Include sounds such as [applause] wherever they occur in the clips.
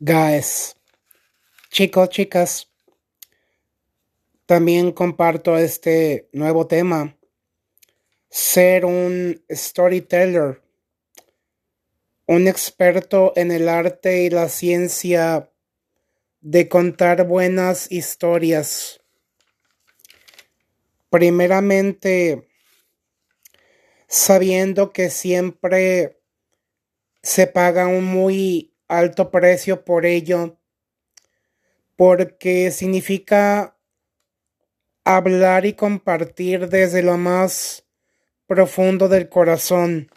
Guys, chicos, chicas, también comparto este nuevo tema. Ser un storyteller, un experto en el arte y la ciencia de contar buenas historias. Primeramente, sabiendo que siempre se paga un muy alto precio por ello, porque significa hablar y compartir desde lo más profundo del corazón.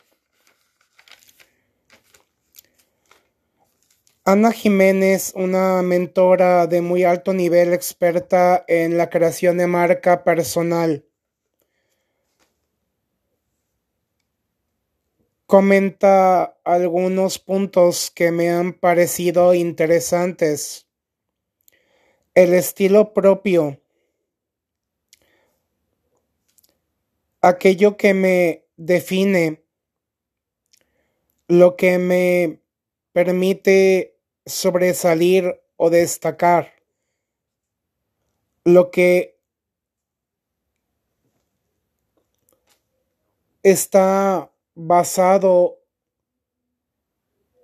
Ana Jiménez, una mentora de muy alto nivel experta en la creación de marca personal. Comenta algunos puntos que me han parecido interesantes. El estilo propio. Aquello que me define. Lo que me permite sobresalir o destacar. Lo que está basado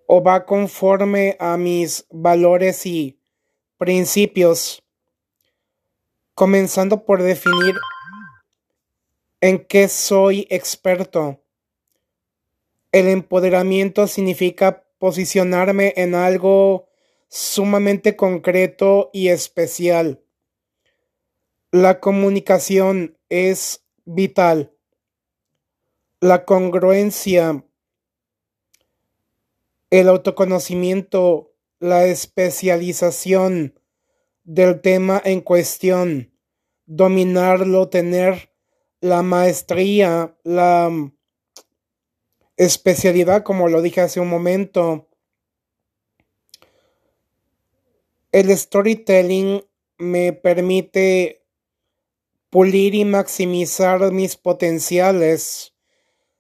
o va conforme a mis valores y principios, comenzando por definir en qué soy experto. El empoderamiento significa posicionarme en algo sumamente concreto y especial. La comunicación es vital la congruencia, el autoconocimiento, la especialización del tema en cuestión, dominarlo, tener la maestría, la especialidad, como lo dije hace un momento. El storytelling me permite pulir y maximizar mis potenciales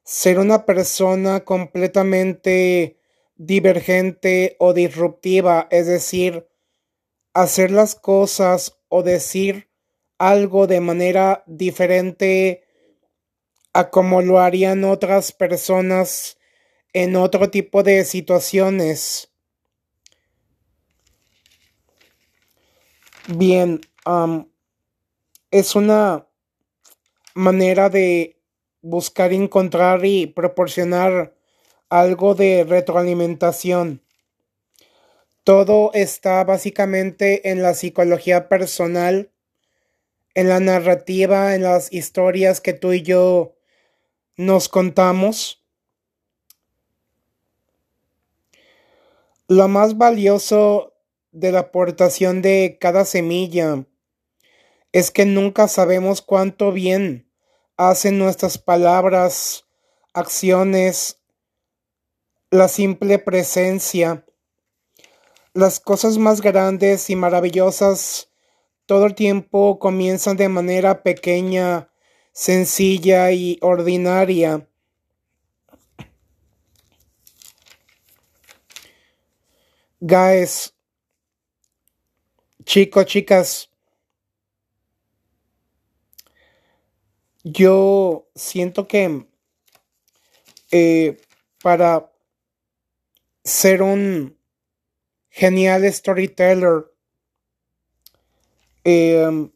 ser una persona completamente divergente o disruptiva, es decir, hacer las cosas o decir algo de manera diferente a como lo harían otras personas en otro tipo de situaciones. Bien, es una manera de buscar encontrar y proporcionar algo de retroalimentación. Todo está básicamente en la psicología personal, en la narrativa, en las historias que tú y yo nos contamos. Lo más valioso de la aportación de cada semilla es que nunca sabemos cuánto bien hacen nuestras palabras, acciones, la simple presencia. Las cosas más grandes y maravillosas todo el tiempo comienzan de manera pequeña, sencilla y ordinaria. Guys, chicos, chicas, Yo siento que eh, para ser un genial storyteller, em,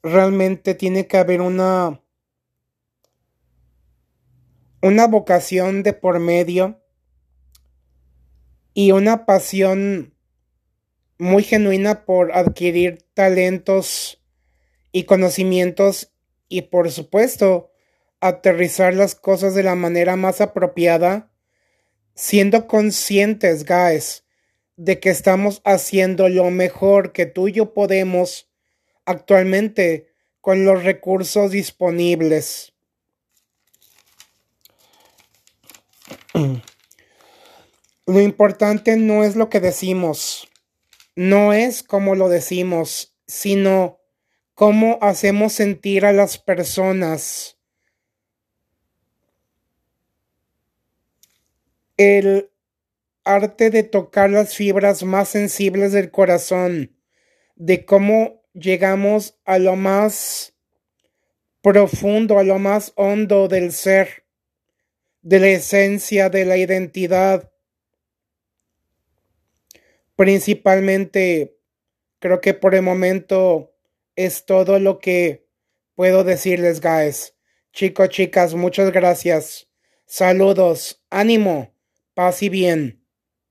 realmente tiene que haber una, una vocación de por medio y una pasión muy genuina por adquirir talentos y conocimientos y por supuesto aterrizar las cosas de la manera más apropiada, siendo conscientes, guys, de que estamos haciendo lo mejor que tú y yo podemos actualmente con los recursos disponibles. [clears throat] Lo importante no es lo que decimos, no es como lo decimos, sino cómo hacemos sentir a las personas. El arte de tocar las fibras más sensibles del corazón, de cómo llegamos a lo más profundo, a lo más hondo del ser, de la esencia, de la identidad. Principalmente, creo que por el momento es todo lo que puedo decirles, guys. Chicos, chicas, muchas gracias. Saludos, ánimo, paz y bien.